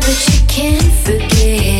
that you can't forget.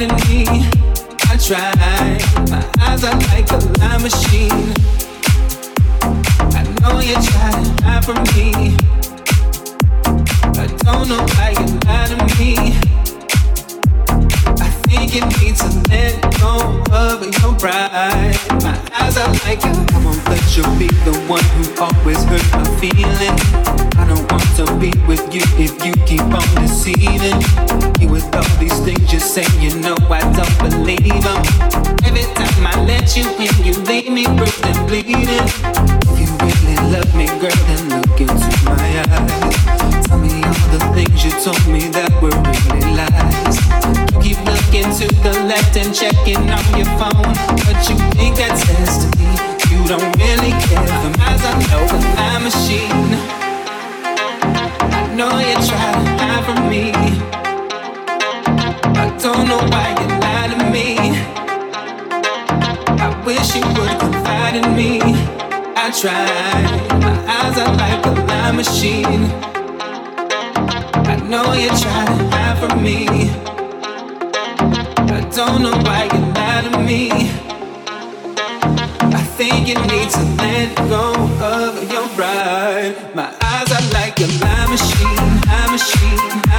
me. I try. my eyes are like a machine. I know you tried me. I don't know why you're mad at me think you need to let go of your pride. My eyes are like a Come on, let you be the one who always hurt my feelings. I don't want to be with you if you keep on deceiving. You with all these things you say, you know I don't believe them. Every time I let you in, you leave me bruised and bleeding. If you really love me, girl, then look into my eyes. Tell me all the things you told me that were really lies. You keep looking to the left and checking on your phone. But you think that says to you don't really care. For miles I know with my machine. I know you try to hide from me. I don't know why you lie to me. I wish you would confide in me. I try. my eyes are like a lie machine. I know you try to hide from me don't know why you lie to me. I think you need to let go of your pride. My eyes are like a lie machine, lie machine.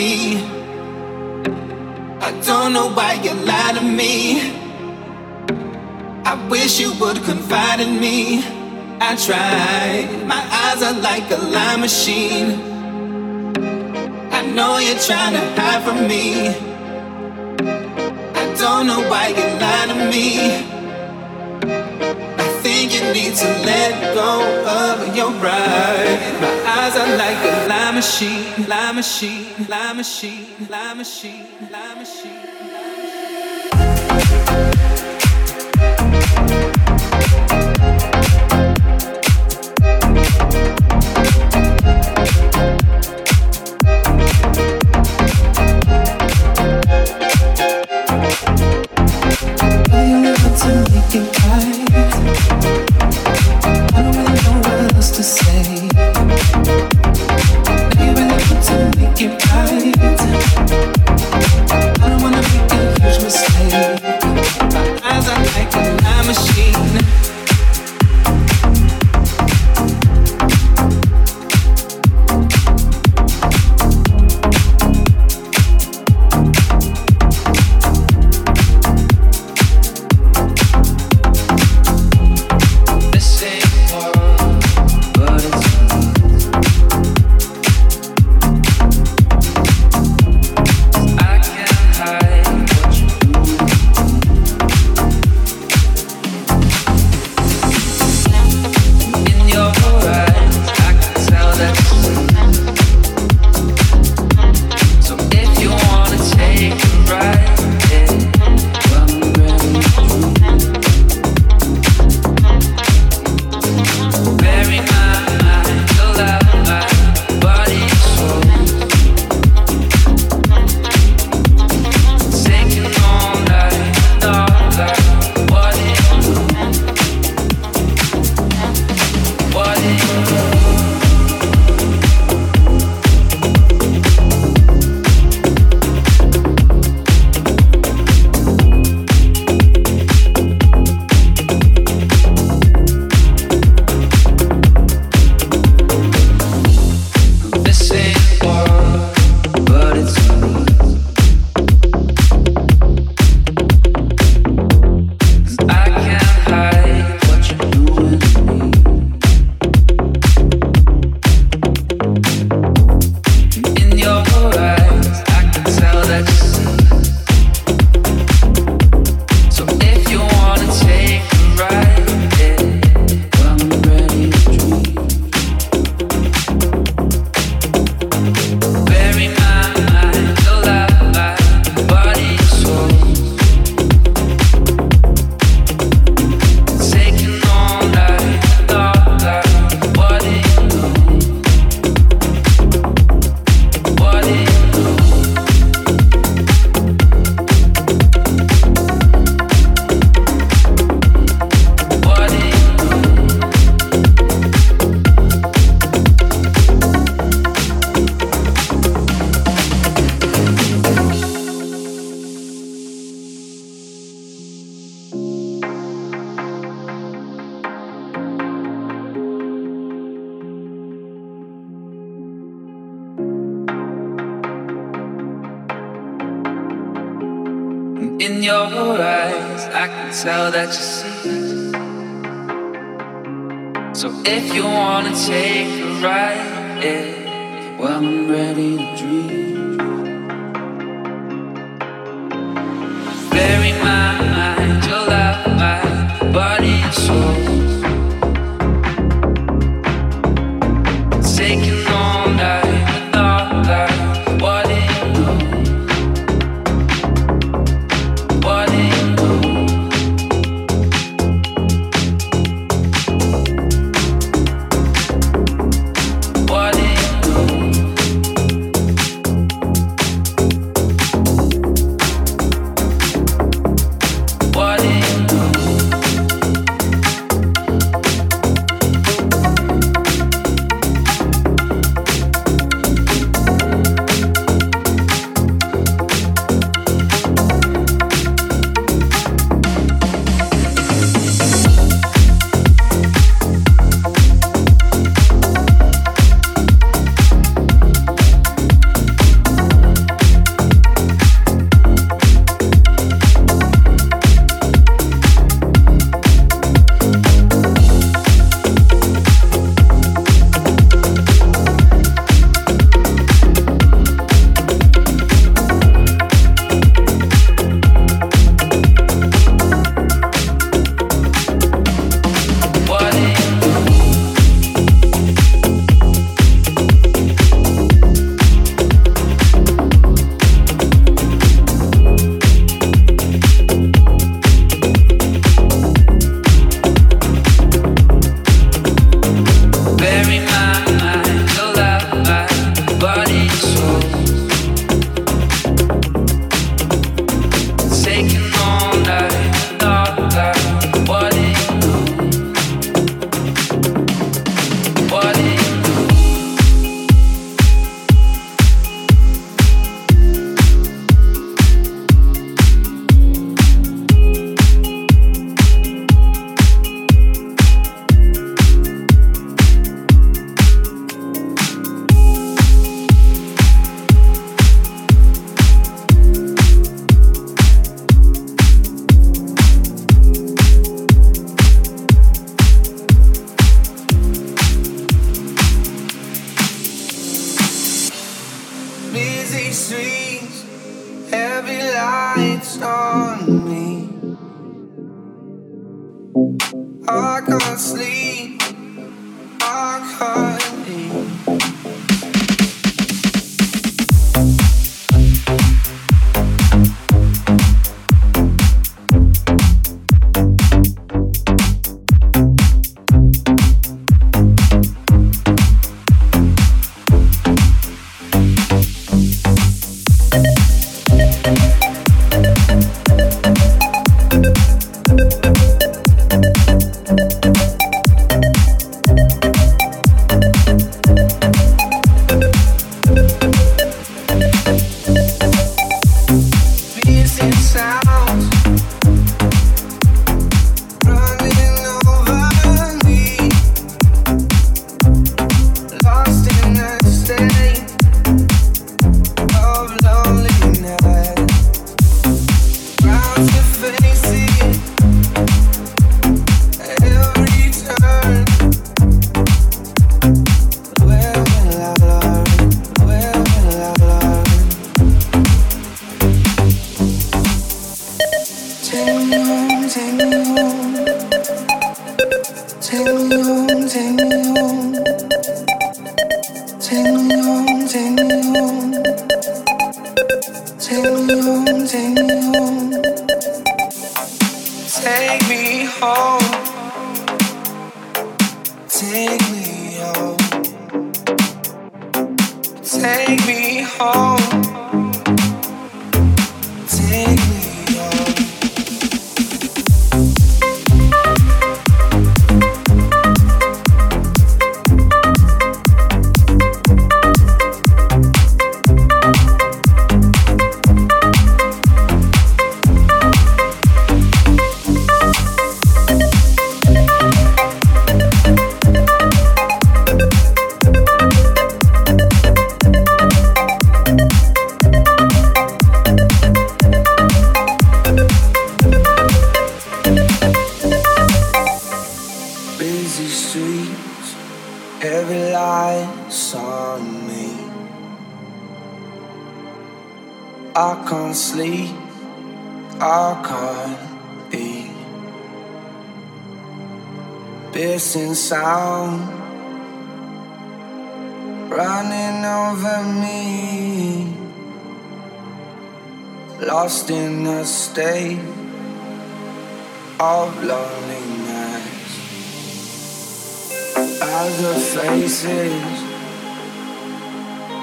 me. I don't know why you lie to me. I wish you would confide in me. I try. my eyes are like a lie machine. I know you're trying to hide from me. I don't know why you lie to me need to let go of your pride. My eyes are like a lie machine, Lie machine, Lie machine, Lie machine, Lie machine. Will you ever to make it right?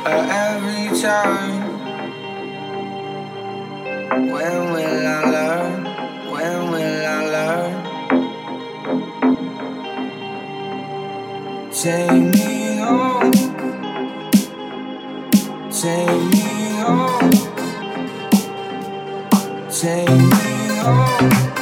Uh, every turn. When will I learn? When will I learn? Take me home. Take me home. Take me home.